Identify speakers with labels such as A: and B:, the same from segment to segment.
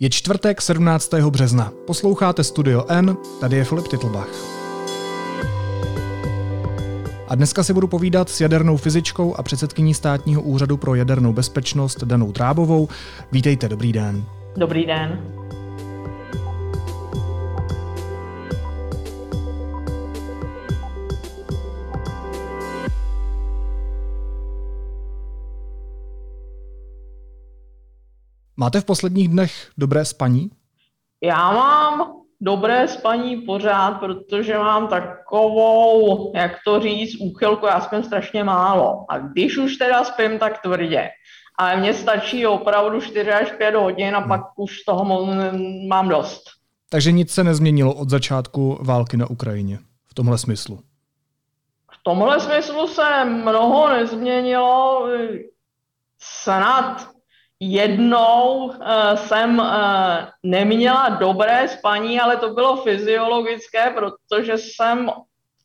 A: Je čtvrtek 17. března. Posloucháte Studio N, tady je Filip Titlbach. A dneska si budu povídat s jadernou fyzičkou a předsedkyní státního úřadu pro jadernou bezpečnost Danou Drábovou. Vítejte, dobrý den.
B: Dobrý den.
A: Máte v posledních dnech dobré spaní?
B: Já mám dobré spaní pořád, protože mám takovou, jak to říct, úchylku, já spím strašně málo. A když už teda spím, tak tvrdě. Ale mně stačí opravdu 4 až 5 hodin a pak už toho mám dost.
A: Takže nic se nezměnilo od začátku války na Ukrajině v tomhle smyslu?
B: V tomhle smyslu se mnoho nezměnilo. Snad Jednou uh, jsem uh, neměla dobré spaní, ale to bylo fyziologické, protože jsem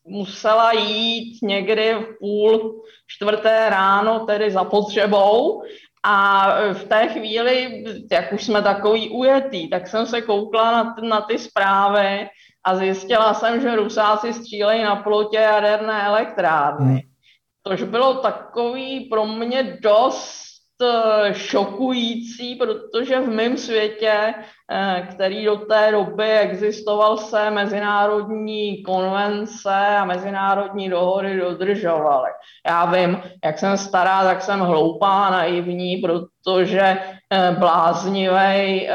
B: musela jít někdy v půl čtvrté ráno, tedy za potřebou. A v té chvíli, jak už jsme takový ujetý, tak jsem se koukla na, na ty zprávy a zjistila jsem, že Rusáci střílejí na plotě jaderné elektrárny. Hmm. Tož bylo takový pro mě dost Eh, šokující, protože v mém světě, eh, který do té doby existoval se, mezinárodní konvence a mezinárodní dohody dodržovaly. Já vím, jak jsem stará, tak jsem hloupá, naivní, protože eh, bláznivý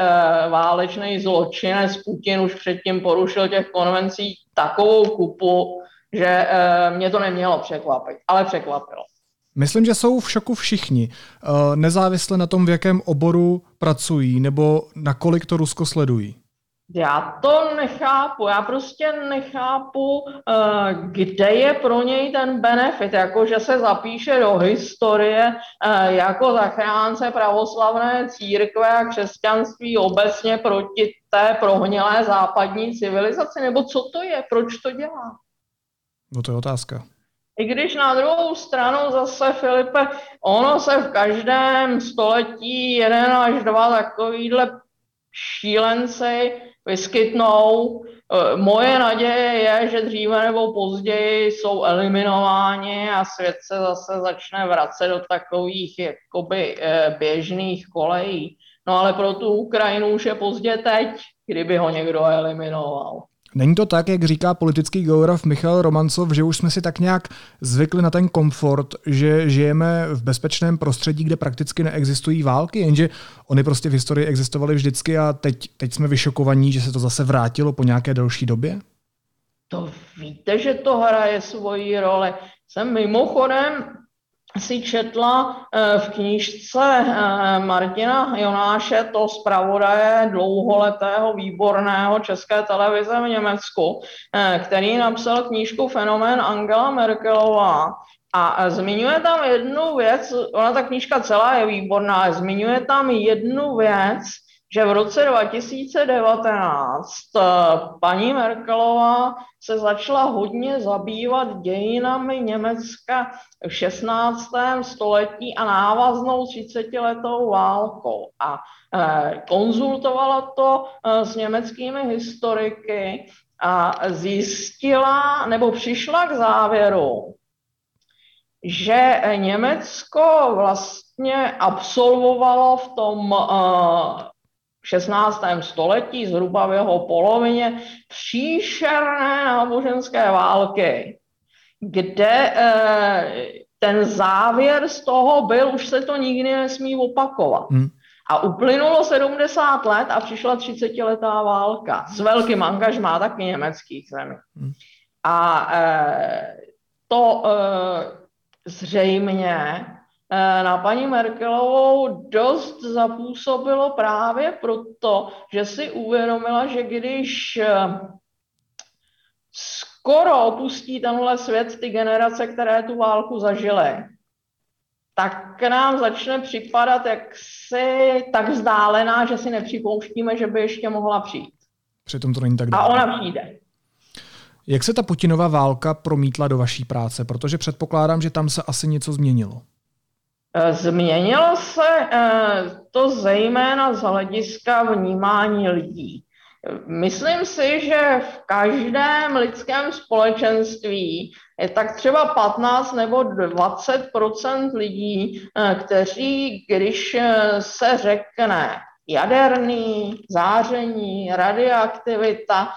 B: válečný zločinec Putin už předtím porušil těch konvencí takovou kupu, že mě to nemělo překvapit, ale překvapilo.
A: Myslím, že jsou v šoku všichni, eh, nezávisle na tom, v jakém oboru pracují nebo nakolik to Rusko sledují.
B: Já to nechápu, já prostě nechápu, eh, kde je pro něj ten benefit, jako že se zapíše do historie eh, jako zachránce pravoslavné církve a křesťanství obecně proti té prohnilé západní civilizaci, nebo co to je, proč to dělá?
A: No to je otázka.
B: I když na druhou stranu zase, Filipe, ono se v každém století jeden až dva takovýhle šílenci vyskytnou. E, moje naděje je, že dříve nebo později jsou eliminováni a svět se zase začne vracet do takových jakoby e, běžných kolejí. No ale pro tu Ukrajinu už je pozdě teď, kdyby ho někdo eliminoval.
A: Není to tak, jak říká politický geograf Michal Romancov, že už jsme si tak nějak zvykli na ten komfort, že žijeme v bezpečném prostředí, kde prakticky neexistují války, jenže oni prostě v historii existovaly vždycky a teď, teď jsme vyšokovaní, že se to zase vrátilo po nějaké delší době?
B: To víte, že to hraje svoji roli. Jsem mimochodem si četla eh, v knížce eh, Martina Jonáše, to zpravodaje dlouholetého výborného české televize v Německu, eh, který napsal knížku Fenomén Angela Merkelová. A zmiňuje tam jednu věc, ona ta knížka celá je výborná, zmiňuje tam jednu věc, že v roce 2019 eh, paní Merkelová se začala hodně zabývat dějinami Německa v 16. století a návaznou 30-letou válkou. A eh, konzultovala to eh, s německými historiky a zjistila nebo přišla k závěru, že Německo vlastně absolvovalo v tom 16. století, zhruba v jeho polovině, příšerné náboženské války, kde eh, ten závěr z toho byl, už se to nikdy nesmí opakovat. Hmm. A uplynulo 70 let a přišla 30-letá válka s velkým angažmá taky německých zemí. Hmm. A eh, to eh, zřejmě na paní Merkelovou dost zapůsobilo právě proto, že si uvědomila, že když eh, skoro opustí tenhle svět ty generace, které tu válku zažily, tak nám začne připadat jaksi tak vzdálená, že si nepřipouštíme, že by ještě mohla přijít.
A: Přitom to není tak
B: dále. A ona přijde.
A: Jak se ta Putinova válka promítla do vaší práce? Protože předpokládám, že tam se asi něco změnilo.
B: Změnilo se to zejména z hlediska vnímání lidí. Myslím si, že v každém lidském společenství je tak třeba 15 nebo 20% lidí, eh, kteří, když eh, se řekne jaderný, záření, radioaktivita,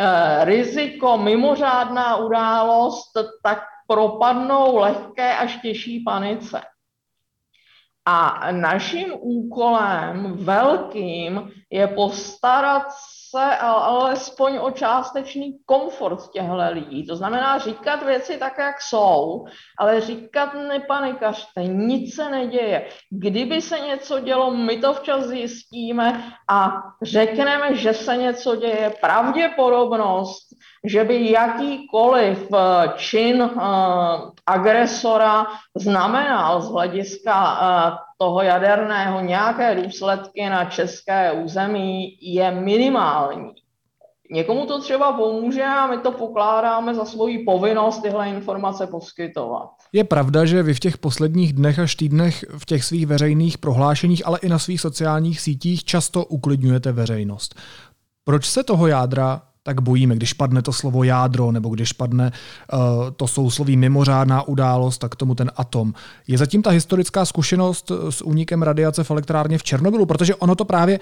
B: eh, riziko, mimořádná událost, tak propadnou lehké až těžší panice. A naším úkolem velkým je postarat se alespoň o částečný komfort těchto lidí. To znamená říkat věci tak, jak jsou, ale říkat nepanikařte, nic se neděje. Kdyby se něco dělo, my to včas zjistíme a řekneme, že se něco děje. Pravděpodobnost, že by jakýkoliv eh, čin eh, agresora znamenal z hlediska eh, toho jaderného nějaké důsledky na české území, je minimální. Někomu to třeba pomůže a my to pokládáme za svoji povinnost tyhle informace poskytovat.
A: Je pravda, že vy v těch posledních dnech až týdnech v těch svých veřejných prohlášeních, ale i na svých sociálních sítích často uklidňujete veřejnost. Proč se toho jádra tak bojíme, když padne to slovo jádro, nebo když padne uh, to sousloví mimořádná událost, tak tomu ten atom. Je zatím ta historická zkušenost s únikem radiace v elektrárně v Černobylu, protože ono to právě,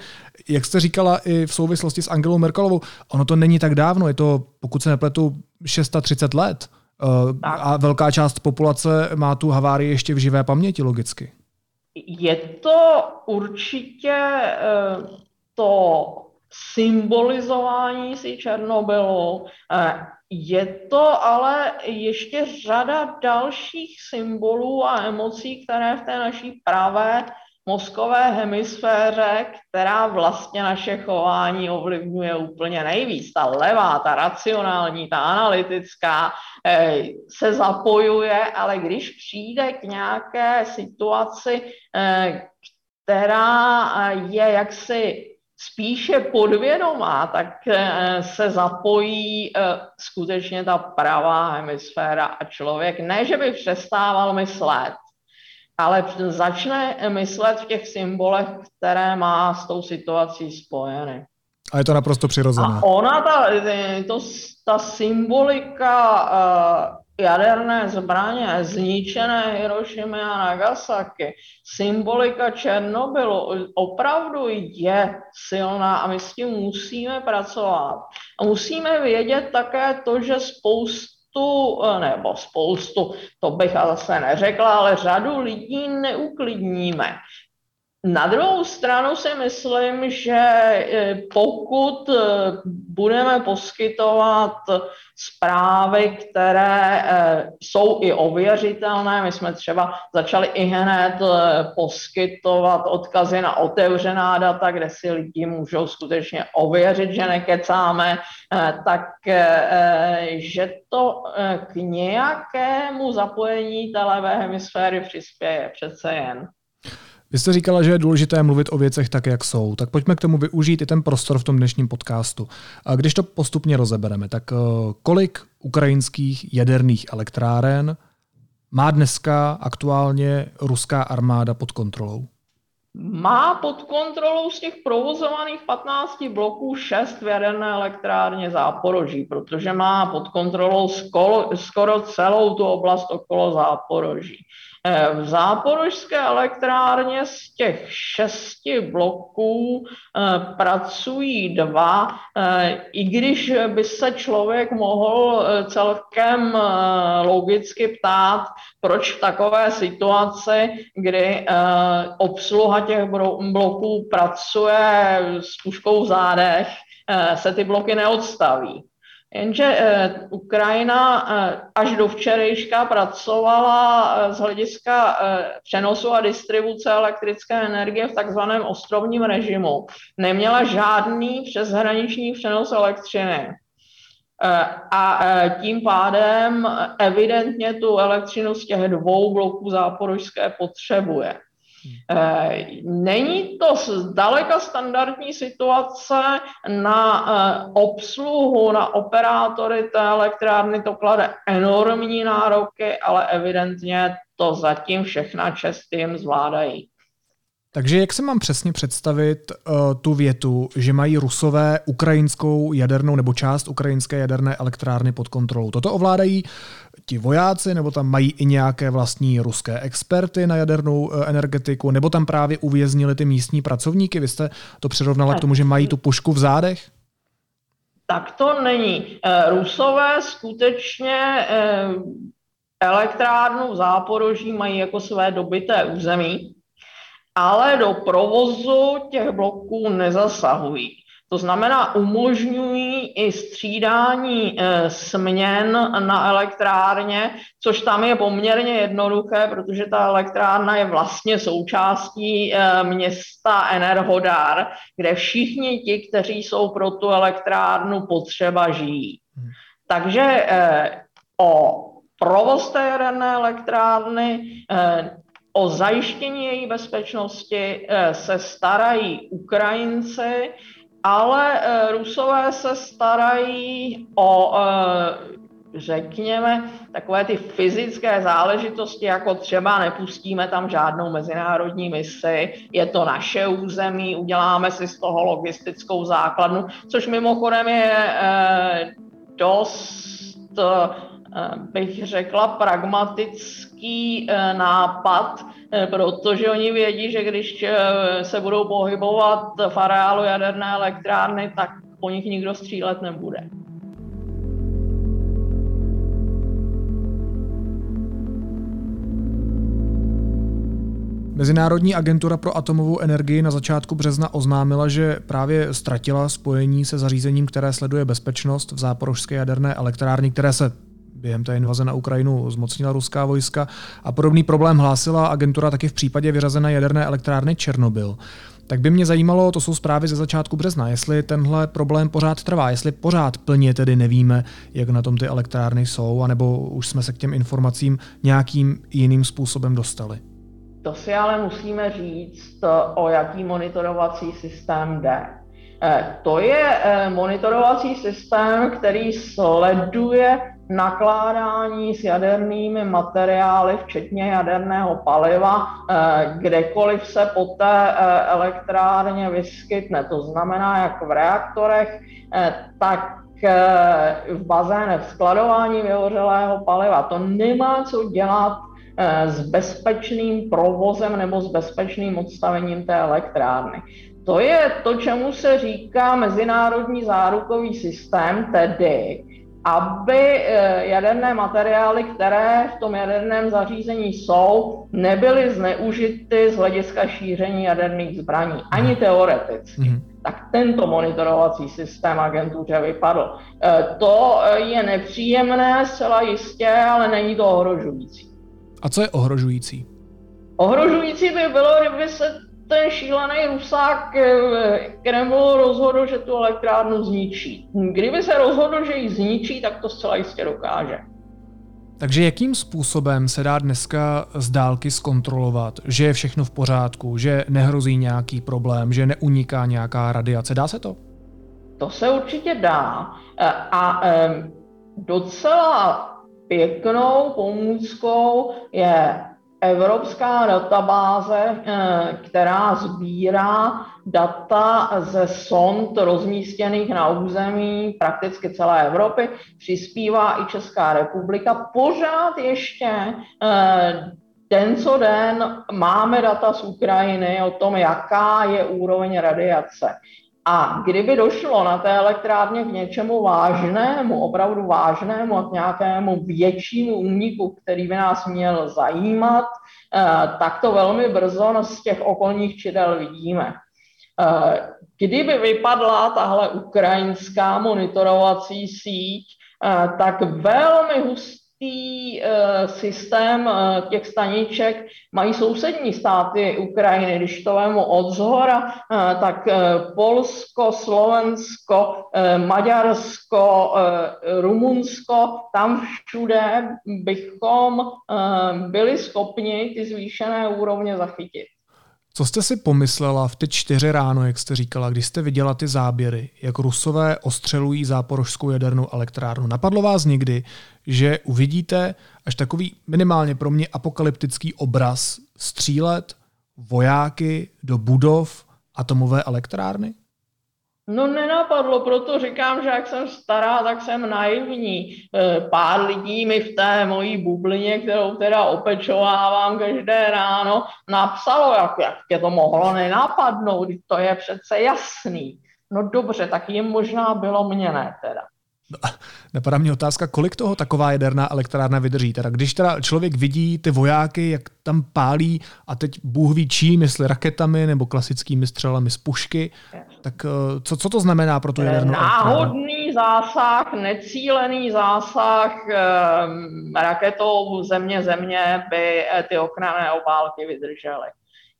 A: jak jste říkala i v souvislosti s Angelou Merkelovou, ono to není tak dávno, je to, pokud se nepletu, 630 let. Uh, a velká část populace má tu havárii ještě v živé paměti, logicky.
B: Je to určitě uh, to symbolizování si Černobylu. Eh, je to ale ještě řada dalších symbolů a emocí, které v té naší pravé mozkové hemisféře, která vlastně naše chování ovlivňuje úplně nejvíc. Ta levá, ta racionální, ta analytická eh, se zapojuje, ale když přijde k nějaké situaci, eh, která je jaksi spíše podvědomá, tak eh, se zapojí eh, skutečně ta pravá hemisféra a člověk ne, že by přestával myslet, ale začne myslet v těch symbolech, které má s tou situací spojeny.
A: A je to naprosto přirozené. A
B: ona, ta, to, ta symbolika jaderné zbraně, zničené Hirošimy a Nagasaki, symbolika Černobylu opravdu je silná a my s tím musíme pracovat. A musíme vědět také to, že spoustu nebo spoustu, to bych zase neřekla, ale řadu lidí neuklidníme. Na druhou stranu si myslím, že eh, pokud eh, budeme poskytovat zprávy, které eh, jsou i ověřitelné, my jsme třeba začali i hned poskytovat odkazy na otevřená data, kde si lidi můžou skutečně ověřit, že nekecáme, tak že to k nějakému zapojení té levé hemisféry přispěje přece jen.
A: Vy jste říkala, že je důležité mluvit o věcech tak, jak jsou. Tak pojďme k tomu využít i ten prostor v tom dnešním podcastu. A když to postupně rozebereme, tak eh, kolik ukrajinských jaderných elektráren má dneska aktuálně ruská armáda pod kontrolou?
B: Má pod kontrolou z těch provozovaných 15 bloků 6 v jaderné elektrárně Záporoží, protože má pod kontrolou skoro, skoro celou tu oblast okolo Záporoží. Eh, v záporožské elektrárně z těch šesti bloků eh, pracují dva, eh, i když by se člověk mohl celkem logicky ptát, proč v takové situaci, kdy obsluha těch bloků pracuje s puškou v zádech, se ty bloky neodstaví. Jenže eh, Ukrajina eh, až do včerejška pracovala eh, z hlediska přenosu a distribuce elektrické energie v takzvaném ostrovním režimu. Neměla žádný přeshraniční přenos elektřiny. A tím pádem evidentně tu elektřinu z těch dvou bloků záporožské potřebuje. Není to zdaleka standardní situace na obsluhu, na operátory té elektrárny, to klade enormní nároky, ale evidentně to zatím všechna čestým zvládají.
A: Takže jak se mám přesně představit uh, tu větu, že mají rusové ukrajinskou jadernou nebo část ukrajinské jaderné elektrárny pod kontrolou? Toto ovládají ti vojáci, nebo tam mají i nějaké vlastní ruské experty na jadernou uh, energetiku, nebo tam právě uvěznili ty místní pracovníky? Vy jste to přirovnala k tomu, že mají tu pušku v zádech?
B: Tak to není. Eh, rusové skutečně elektrárnu v Záporoží mají jako své dobyté území ale do provozu těch bloků nezasahují. To znamená, umožňují i střídání e, směn na elektrárně, což tam je poměrně jednoduché, protože ta elektrárna je vlastně součástí e, města Enerhodar, kde všichni ti, kteří jsou pro tu elektrárnu potřeba, žijí. Hmm. Takže e, o provoz té jaderné elektrárny O zajištění její bezpečnosti eh, se starají Ukrajinci, ale eh, Rusové se starají o, eh, řekněme, takové ty fyzické záležitosti, jako třeba nepustíme tam žádnou mezinárodní misi, je to naše území, uděláme si z toho logistickou základnu, což mimochodem je dost bych řekla, pragmatický eh, nápad, eh, protože oni vědí, že když se budou pohybovat v areálu jaderné elektrárny, tak po nich nikdo střílet nebude.
A: Mezinárodní agentura pro atomovou energii na začátku března oznámila, že právě ztratila spojení se zařízením, které sleduje bezpečnost v záporožské jaderné elektrárně, které se během té invaze na Ukrajinu zmocnila ruská vojska a podobný problém hlásila agentura taky v případě vyrazené jaderné elektrárny Černobyl. Tak by mě zajímalo, to jsou zprávy ze začátku března, jestli tenhle problém pořád trvá, jestli pořád plně tedy nevíme, jak na tom ty elektrárny jsou, anebo už jsme se k těm informacím nějakým jiným způsobem dostali.
B: To si ale musíme říct, o jaký monitorovací systém jde. Eh, to je eh, monitorovací systém, který sleduje nakládání s jadernými materiály, včetně jaderného paliva, eh, kdekoliv se po té elektrárně vyskytne. To znamená, jak v reaktorech, tak v bazénech skladování vyhořelého paliva. To nemá co dělat s bezpečným provozem nebo s bezpečným odstavením té elektrárny. To je to, čemu se říká mezinárodní zárukový systém, tedy aby eh, jaderné materiály, které v tom jaderném zařízení jsou, nebyly zneužity z hlediska šíření jaderných zbraní, ani teoreticky. Mm-hmm. Tak tento monitorovací systém agentuře vypadl. Eh, to je nepříjemné, zcela jistě, ale není to ohrožující.
A: A co je ohrožující?
B: Ohrožující by bylo, kdyby se ten šílený Rusák eh, Kreml rozhodl, že tu elektrárnu zničí. Kdyby se rozhodl, že ji zničí, tak to zcela jistě dokáže.
A: Takže jakým způsobem se dá dneska z dálky zkontrolovat, že je všechno v pořádku, že nehrozí nějaký problém, že neuniká nějaká radiace? Dá se to?
B: To se určitě dá. Eh, a docela pěknou pomůckou je evropská databáze, eh, která sbírá data ze sond rozmístěných na území prakticky celé Evropy, přispívá i Česká republika. Pořád ještě eh, den co den máme data z Ukrajiny o tom, jaká je úroveň radiace. A kdyby došlo na té elektrárně k něčemu vážnému, opravdu vážnému a k nějakému většímu úniku, který by nás měl zajímat, eh, tak to velmi brzo z těch okolních čidel vidíme. Eh, kdyby vypadla tahle ukrajinská monitorovací síť, eh, tak velmi hustě tý, uh, systém uh, těch staniček mají sousední státy Ukrajiny. Když to vemu od zhora, uh, tak Polsko, Slovensko, Maďarsko, Rumunsko, tam všude bychom byli schopni ty zvýšené úrovně zachytit.
A: Co jste si pomyslela v ty čtyři ráno, jak jste říkala, když jste viděla ty záběry, jak Rusové ostřelují záporožskou jadernou elektrárnu? Napadlo vás někdy, že uvidíte až takový minimálně pro mě apokalyptický obraz střílet vojáky do budov atomové elektrárny?
B: No nenapadlo, proto říkám, že jak jsem stará, tak jsem naivní. E, pár lidí mi v té mojí bublině, kterou teda opečovávám každé ráno, napsalo, jak, jak tě to mohlo nenapadnout, to je přece jasný. No dobře, tak jim možná bylo mě ne teda.
A: Napadá mě otázka, kolik toho taková jaderná elektrárna vydrží. Teda, když teda člověk vidí ty vojáky, jak tam pálí a teď Bůh ví čím, jestli raketami nebo klasickými střelami z pušky, tak eh, co, co to znamená pro tu jadernou
B: Náhodný zásah, necílený zásah um, raketou země-země by eh, ty ochranné obálky vydržely.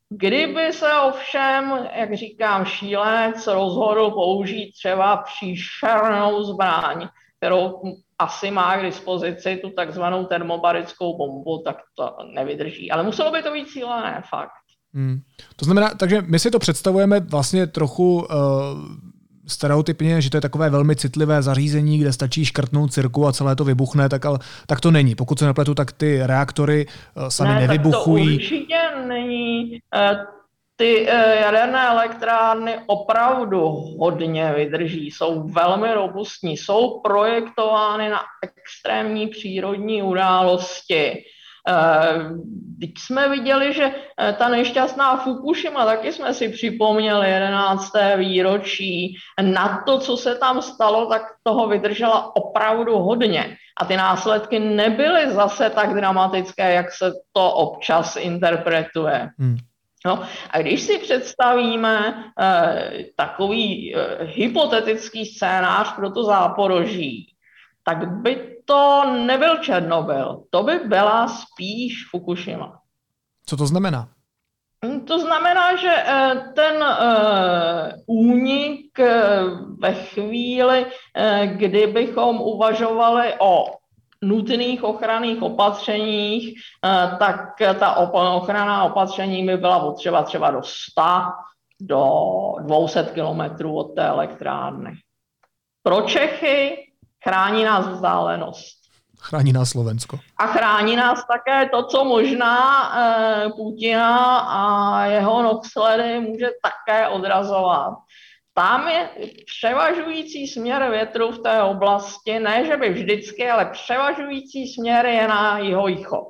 B: Kdyby se ovšem, jak říkám, šílenec rozhodl použít třeba příšernou zbraň, kterou asi má k dispozici tu takzvanou termobarickou bombu, tak to nevydrží. Ale muselo by to být cílené, fakt.
A: Hmm. To znamená, takže my si to představujeme vlastně trochu uh, stereotypně, že to je takové velmi citlivé zařízení, kde stačí škrtnout cirku a celé to vybuchne, tak, ale, tak to není. Pokud se nepletu, tak ty reaktory uh, sami ne, nevybuchují.
B: Tak to určitě není. Uh, ty jaderné elektrárny opravdu hodně vydrží, jsou velmi robustní, jsou projektovány na extrémní přírodní události Teď jsme viděli, že eh, ta nešťastná Fukushima, taky jsme si připomněli 11. výročí. Na to, co se tam stalo, tak toho vydržela opravdu hodně. A ty následky nebyly zase tak dramatické, jak se to občas interpretuje. Hmm. No, a když si představíme eh, takový eh, hypotetický scénář pro to záporoží, tak by to nebyl Černobyl, to by byla spíš Fukushima.
A: Co to znamená?
B: Hm, to znamená, že eh, ten eh, únik eh, ve chvíli, kdy bychom uvažovali o nutných ochranných opatřeních, tak ta ochranná opatření by byla potřeba třeba do 100 do 200 kilometrů od té elektrárny. Pro Čechy Chrání nás vzdálenost.
A: Chrání nás Slovensko.
B: A chrání nás také to, co možná e, Putina a jeho noxledy může také odrazovat. Tam je převažující směr větru v té oblasti, ne že by vždycky, ale převažující směr je na jeho východ.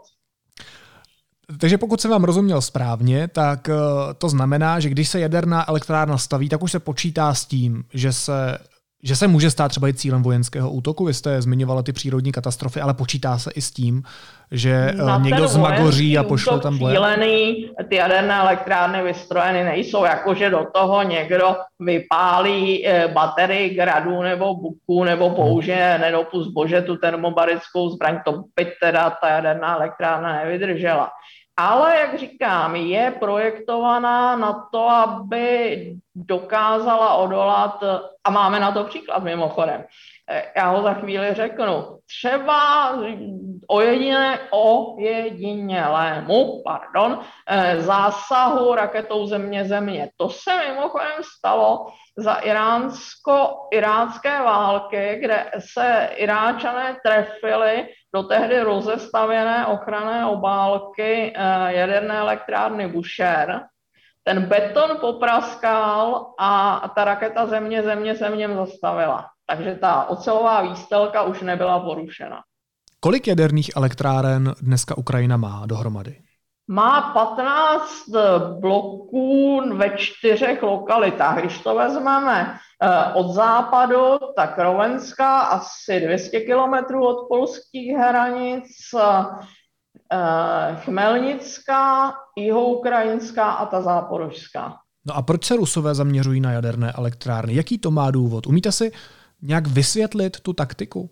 A: Takže pokud jsem vám rozuměl správně, tak eh, to znamená, že když se jaderná elektrárna staví, tak už se počítá s tím, že se že se může stát třeba i cílem vojenského útoku. Vy jste zmiňovala ty přírodní katastrofy, ale počítá se i s tím, že eh, Na někdo zmagoří a pošle tam boje.
B: Cílený, ty jaderné elektrárny vystrojeny nejsou, jako že do toho někdo vypálí eh, baterii gradu nebo buku nebo použije, hmm. nedopust bože, tu termobarickou zbraň. To by teda ta jaderná elektrárna nevydržela ale, jak říkám, je projektovaná na to, aby dokázala odolat, a máme na to příklad mimochodem, já ho za chvíli řeknu, třeba o, jediné, o jedinělému pardon, eh, zásahu raketou země-země. To se mimochodem stalo za iránsko-irácké války, kde se Iráčané trefili do tehdy rozestavěné ochranné obálky eh, jaderné elektrárny Bushehr. Ten beton popraskal a ta raketa země země něm zastavila. Takže ta ocelová výstelka už nebyla porušena.
A: Kolik jaderných elektráren dneska Ukrajina má dohromady?
B: Má 15 bloků ve čtyřech lokalitách. Když to vezmeme eh, od západu, tak Rovenská asi 200 kilometrů od polských hranic, eh, Chmelnická, Jihoukrajinská a ta záporožská.
A: No a proč se Rusové zaměřují na jaderné elektrárny? Jaký to má důvod? Umíte si nějak vysvětlit tu taktiku?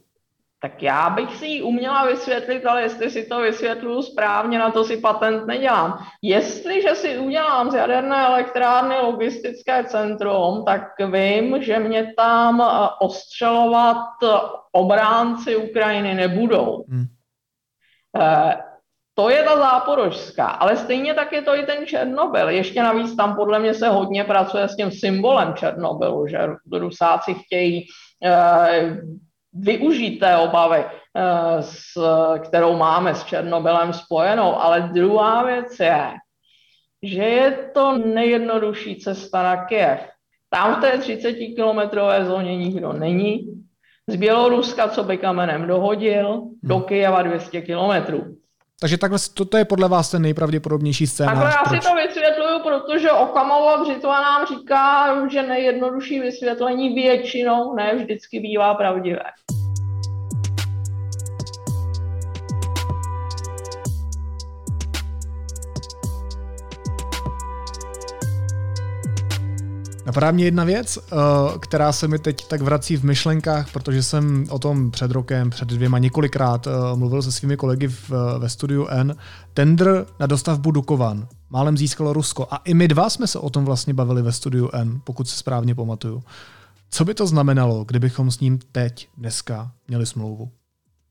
B: Tak já bych si ji uměla vysvětlit, ale jestli si to vysvětluju správně, na to si patent nedělám. Jestliže si udělám z jaderné elektrárny logistické centrum, tak vím, že mě tam eh, ostřelovat obránci Ukrajiny nebudou. Hmm. Eh, to je ta záporožská, ale stejně tak je to i ten Černobyl. Ještě navíc tam podle mě se hodně pracuje s tím symbolem Černobylu, že Rusáci chtějí eh, využít té obavy, eh, s, kterou máme s Černobylem spojenou. Ale druhá věc je, že je to nejjednodušší cesta na Kiev. Tam v té 30-kilometrové zóně nikdo není. Z Běloruska, co by kamenem dohodil, do hmm. Kyjeva 200 kilometrů.
A: Takže takhle to je podle vás ten nejpravděpodobnější scénář.
B: Takhle já proč? si to vysvětluju, protože Okamova Břitva nám říká, že nejjednodušší vysvětlení většinou ne vždycky bývá pravdivé.
A: Napadá mě jedna věc, eh, která se mi teď tak vrací v myšlenkách, protože jsem o tom před rokem, před dvěma několikrát eh, mluvil se svými kolegy v, ve studiu N. Tender na dostavbu Dukovan málem získalo Rusko. A i my dva jsme se o tom vlastně bavili ve studiu N, pokud se správně pamatuju. Co by to znamenalo, kdybychom s ním teď, dneska, měli smlouvu?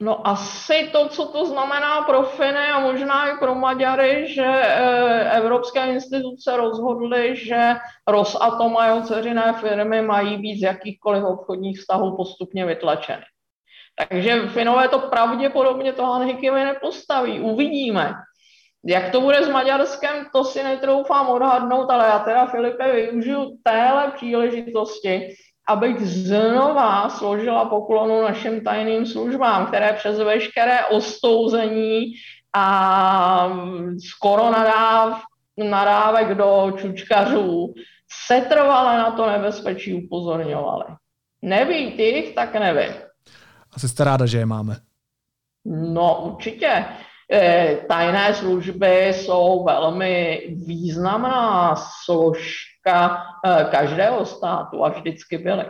B: No asi to, co to znamená pro Finy a možná i pro Maďary, že eh, evropské instituce rozhodly, že Rosatom a jeho dceřiné firmy mají být z jakýchkoliv obchodních vztahů postupně vytlačeny. Takže Finové to pravděpodobně toho Hikimy nepostaví. Uvidíme. Jak to bude s Maďarskem, to si netroufám odhadnout, ale já teda Filipe využiju téhle příležitosti, abych znova složila poklonu našim tajným službám, které přes veškeré ostouzení a skoro nadáv, nadávek do čučkařů setrvale na to nebezpečí upozorňovali. Nebýt jich, tak nevím.
A: Asi jste ráda, že je máme.
B: No určitě. E, tajné služby jsou velmi významná složka politika eh, každého státu a vždycky byly.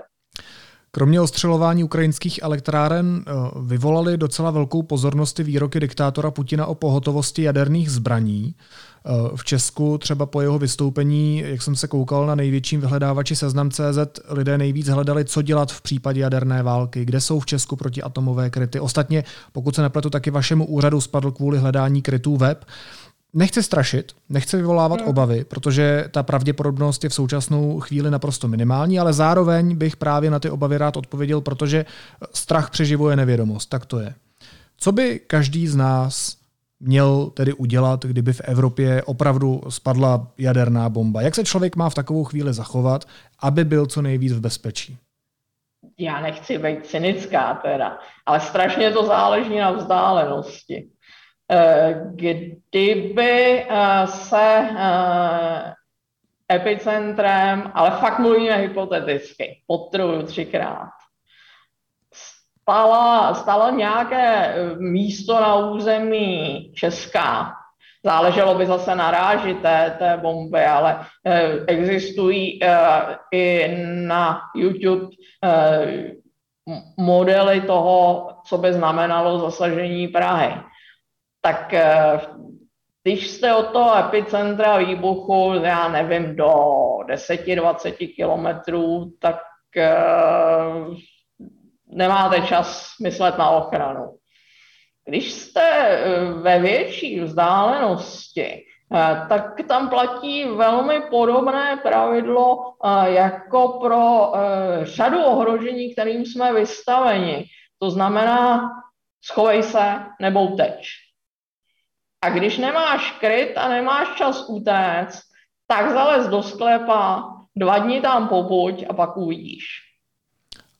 A: Kromě ostřelování ukrajinských elektráren eh, vyvolaly docela velkou pozornost výroky diktátora Putina o pohotovosti jaderných zbraní. Eh, v Česku třeba po jeho vystoupení, jak jsem se koukal na největším vyhledávači Seznam.cz, lidé nejvíc hledali, co dělat v případě jaderné války, kde jsou v Česku protiatomové kryty. Ostatně, pokud se nepletu, taky vašemu úřadu spadl kvůli hledání krytů web. Nechci strašit, nechci vyvolávat hmm. obavy, protože ta pravděpodobnost je v současnou chvíli naprosto minimální, ale zároveň bych právě na ty obavy rád odpověděl, protože strach přeživuje nevědomost. Tak to je. Co by každý z nás měl tedy udělat, kdyby v Evropě opravdu spadla jaderná bomba? Jak se člověk má v takovou chvíli zachovat, aby byl co nejvíc v bezpečí?
B: Já nechci být cynická teda, ale strašně to záleží na vzdálenosti. Eh, kdyby eh, se eh, epicentrem, ale fakt mluvíme hypoteticky, potruju třikrát, stalo, stalo nějaké místo na území Česká, záleželo by zase na ráži té, té bomby, ale existují i na YouTube modely toho, co by znamenalo zasažení Prahy tak eh, když jste od toho epicentra výbuchu, já nevím, do 10-20 kilometrů, tak uh, nemáte čas myslet na ochranu. Když jste eh, ve větší vzdálenosti, tak tam platí velmi podobné pravidlo jako pro řadu ohrožení, kterým jsme vystaveni. To znamená, schovej se nebo teč. A když nemáš kryt a nemáš čas utéct, tak zalez do sklepa, dva dny tam pobuď a pak uvidíš.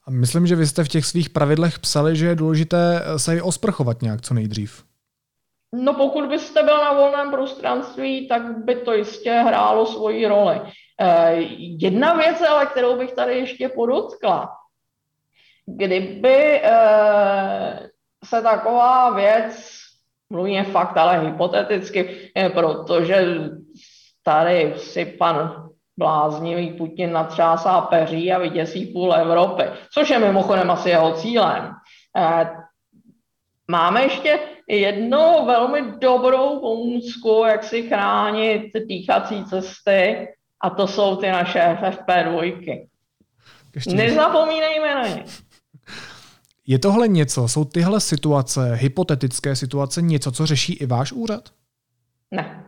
A: A myslím, že vy jste v těch svých pravidlech psali, že je důležité se i osprchovat nějak co nejdřív.
B: No pokud byste byl na volném prostranství, tak by to jistě hrálo svoji roli. Eh, jedna věc, ale kterou bych tady ještě podotkla, kdyby eh, se taková věc mluvíme fakt, ale hypoteticky, protože tady si pan bláznivý Putin natřásá peří a vyděsí půl Evropy, což je mimochodem asi jeho cílem. Eh, máme ještě jednu velmi dobrou pomůcku, jak si chránit dýchací cesty, a to jsou ty naše FFP2. Ještě Nezapomínejme na ně.
A: Je tohle něco, jsou tyhle situace, hypotetické situace, něco, co řeší i váš úřad?
B: Ne.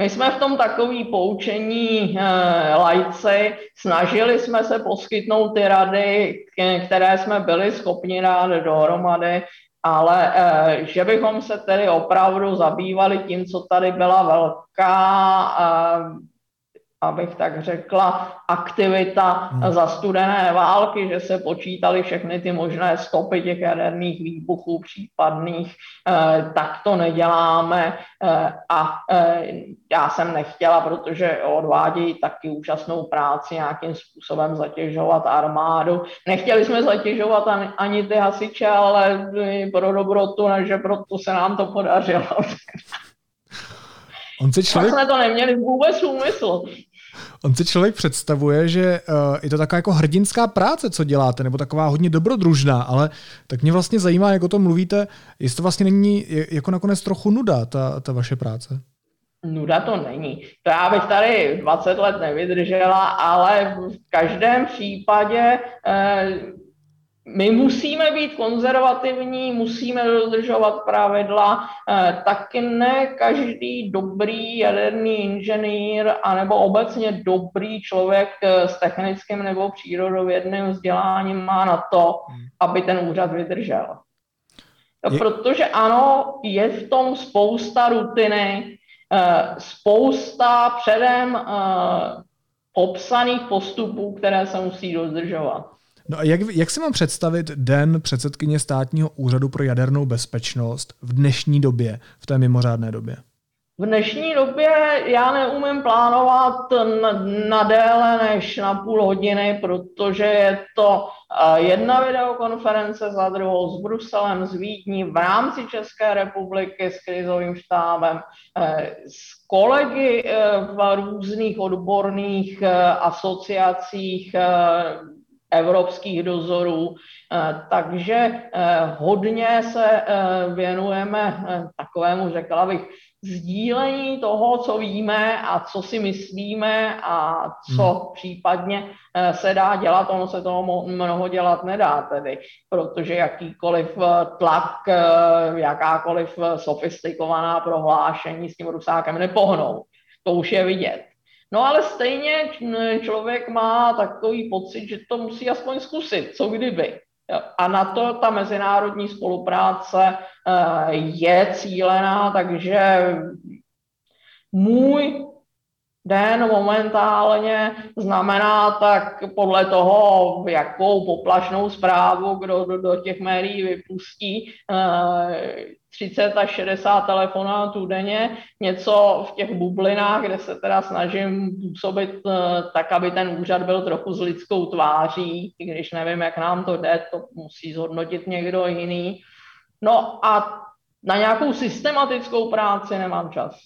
B: My jsme v tom takový poučení e, lajci, snažili jsme se poskytnout ty rady, které jsme byli schopni dát dohromady, ale e, že bychom se tedy opravdu zabývali tím, co tady byla velká e, abych tak řekla, aktivita hmm. za studené války, že se počítali všechny ty možné stopy těch jaderných výbuchů případných, eh, tak to neděláme eh, a eh, já jsem nechtěla, protože odvádějí taky úžasnou práci nějakým způsobem zatěžovat armádu. Nechtěli jsme zatěžovat ani, ani ty hasiče, ale pro dobrotu, že proto se nám to podařilo. On se člověk... jsme to neměli vůbec úmysl.
A: On si člověk představuje, že uh, je to taková jako hrdinská práce, co děláte, nebo taková hodně dobrodružná, ale tak mě vlastně zajímá, jak o tom mluvíte, jestli to vlastně není jako nakonec trochu nuda, ta, ta vaše práce.
B: Nuda to není. To já bych tady 20 let nevydržela, ale v každém případě eh, my musíme být konzervativní, musíme dodržovat pravidla, eh, taky ne každý dobrý jaderný inženýr anebo obecně dobrý člověk eh, s technickým nebo přírodovědným vzděláním má na to, hmm. aby ten úřad vydržel. Protože ano, je v tom spousta rutiny, eh, spousta předem popsaných postupů, které se musí dodržovat.
A: No a jak, jak si mám představit den předsedkyně státního úřadu pro jadernou bezpečnost v dnešní době, v té mimořádné době?
B: V dnešní době já neumím plánovat na, na déle než na půl hodiny, protože je to jedna videokonference za druhou s Bruselem, s Vídní v rámci České republiky s krizovým štábem, e, s kolegy e, v různých odborných asociacích evropských dozorů, eh, takže eh, hodně se eh, věnujeme takovému, řekla bych, sdílení toho, co víme a co si myslíme a co hmm. případně se dá dělat, ono se toho mnoho dělat nedá tedy, protože jakýkoliv tlak, jakákoliv sofistikovaná prohlášení s tím rusákem nepohnou. To už je vidět. No ale stejně člověk má takový pocit, že to musí aspoň zkusit, co kdyby. A na to ta mezinárodní spolupráce eh, je cílená, takže můj den momentálně znamená tak podle toho, jakou poplašnou zprávu kdo do, do těch médií vypustí, 30 eh, až 60 telefonátů denně, něco v těch bublinách, kde se teda snažím působit eh, tak, aby ten úřad byl trochu s lidskou tváří, i když nevím, jak nám to jde, to musí zhodnotit někdo jiný. No a na nějakou systematickou práci nemám čas.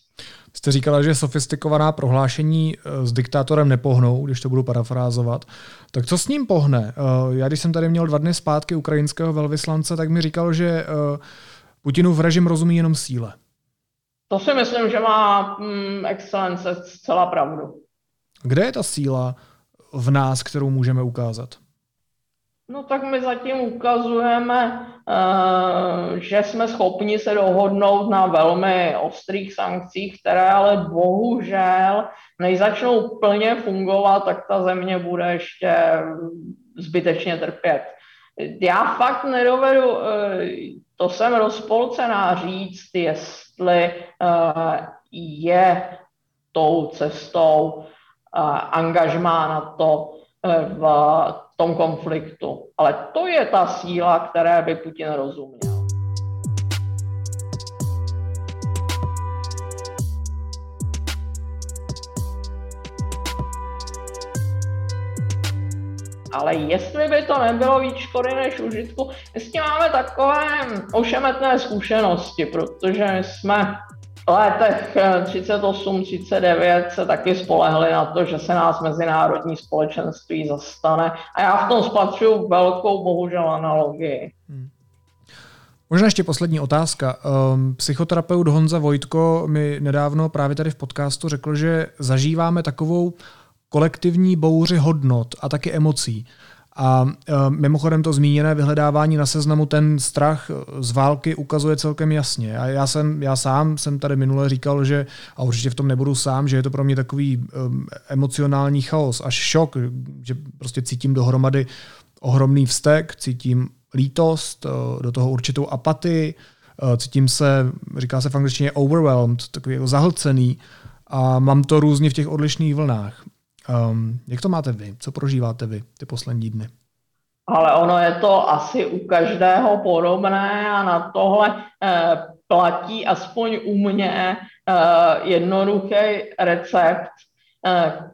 A: Jste říkala, že sofistikovaná prohlášení eh, s diktátorem nepohnou, když to budu parafrázovat. Tak co s ním pohne? Eh, já když jsem tady měl dva dny zpátky ukrajinského velvyslance, tak mi říkal, že eh, Putinův režim rozumí jenom síle.
B: To si myslím, že má mm, excelence zcela pravdu.
A: Kde je ta síla v nás, kterou můžeme ukázat?
B: No tak my zatím ukazujeme, eh, že jsme schopni se dohodnout na velmi ostrých sankcích, které ale bohužel, než začnou plně fungovat, tak ta země bude ještě zbytečně trpět. Já fakt nedovedu, eh, to jsem rozpolcená říct, jestli eh, je tou cestou angažmá na to v tom konfliktu. Ale to je ta síla, které by Putin rozuměl. Ale jestli by to nebylo víc škody než užitku, my s tím máme takové ošemetné zkušenosti, protože jsme letech 38-39 eh, se taky spolehli na to, že se nás mezinárodní společenství zastane. A já v tom spatřuju velkou, bohužel, analogii. Hmm.
A: Možná ještě poslední otázka. Um, psychoterapeut Honza Vojtko mi nedávno právě tady v podcastu řekl, že zažíváme takovou kolektivní bouři hodnot a taky emocí. A e, mimochodem to zmíněné vyhledávání na seznamu ten strach z války ukazuje celkem jasně. A já, jsem, já sám jsem tady minule říkal, že, a určitě v tom nebudu sám, že je to pro mě takový um, emocionální chaos, až šok, že prostě cítím dohromady ohromný vztek, cítím lítost, uh, do toho určitou apatii, cítím se, říká se v angličtině overwhelmed, takový jako zahlcený a mám to různě v těch odlišných vlnách. Um, jak to máte vy? Co prožíváte vy ty poslední dny?
B: Ale ono je to asi u každého podobné a na tohle eh, platí aspoň u mě eh, jednoduchý recept. Eh,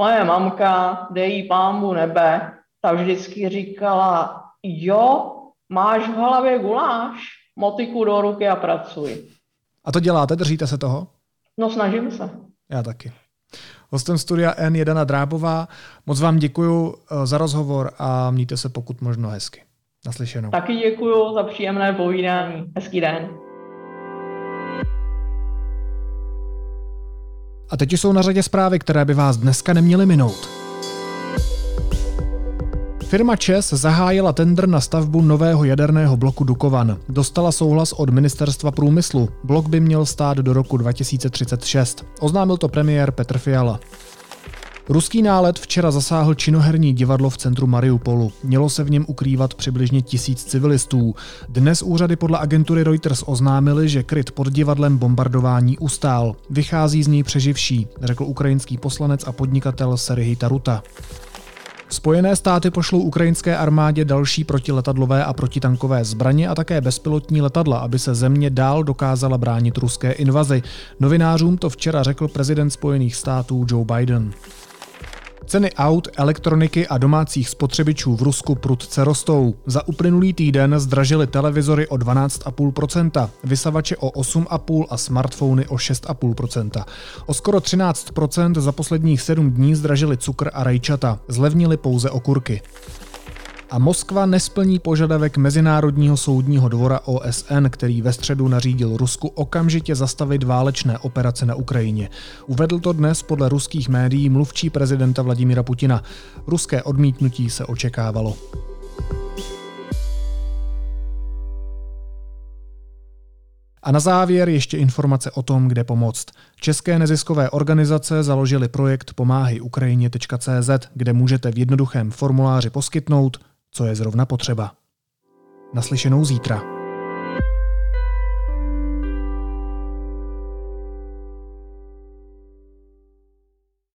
B: moje mamka, dej jí pámbu nebe, ta vždycky říkala, jo, máš v hlavě guláš, motiku do ruky a pracuj.
A: A to děláte? Držíte se toho?
B: No snažím se.
A: Já taky. Hostem studia N je Dana Drábová. Moc vám děkuji eh, za rozhovor a mějte se pokud možno hezky. Naslyšenou.
B: Taky děkuji za příjemné povídání. Hezký den.
A: A teď jsou na řadě zprávy, které by vás dneska neměly minout. Firma ČES zahájila tender na stavbu nového jaderného bloku Dukovan. Dostala souhlas od ministerstva průmyslu. Blok by měl stát do roku 2036. Oznámil to premiér Petr Fiala. Ruský nálet včera zasáhl činoherní divadlo v centru Mariupolu. Mělo se v něm ukrývat přibližně tisíc civilistů. Dnes úřady podle agentury Reuters oznámili, že kryt pod divadlem bombardování ustál. Vychází z něj přeživší, řekl ukrajinský poslanec a podnikatel Serhij Taruta. Spojené státy pošlou ukrajinské armádě další protiletadlové a protitankové zbraně a také bezpilotní letadla, aby se země dál dokázala bránit ruské invazi. Novinářům to včera řekl prezident Spojených států Joe Biden. Ceny aut, elektroniky a domácích spotřebičů v Rusku prudce rostou. Za uplynulý týden zdražily televizory o 12,5%, vysavače o 8,5% a smartfony o 6,5%. O skoro 13% za posledních 7 dní zdražily cukr a rajčata, zlevnily pouze okurky a Moskva nesplní požadavek Mezinárodního soudního dvora OSN, který ve středu nařídil Rusku okamžitě zastavit válečné operace na Ukrajině. Uvedl to dnes podle ruských médií mluvčí prezidenta Vladimira Putina. Ruské odmítnutí se očekávalo. A na závěr ještě informace o tom, kde pomoct. České neziskové organizace založily projekt pomáhajukrajině.cz, kde můžete v jednoduchém formuláři poskytnout co je zrovna potřeba. Naslyšenou zítra.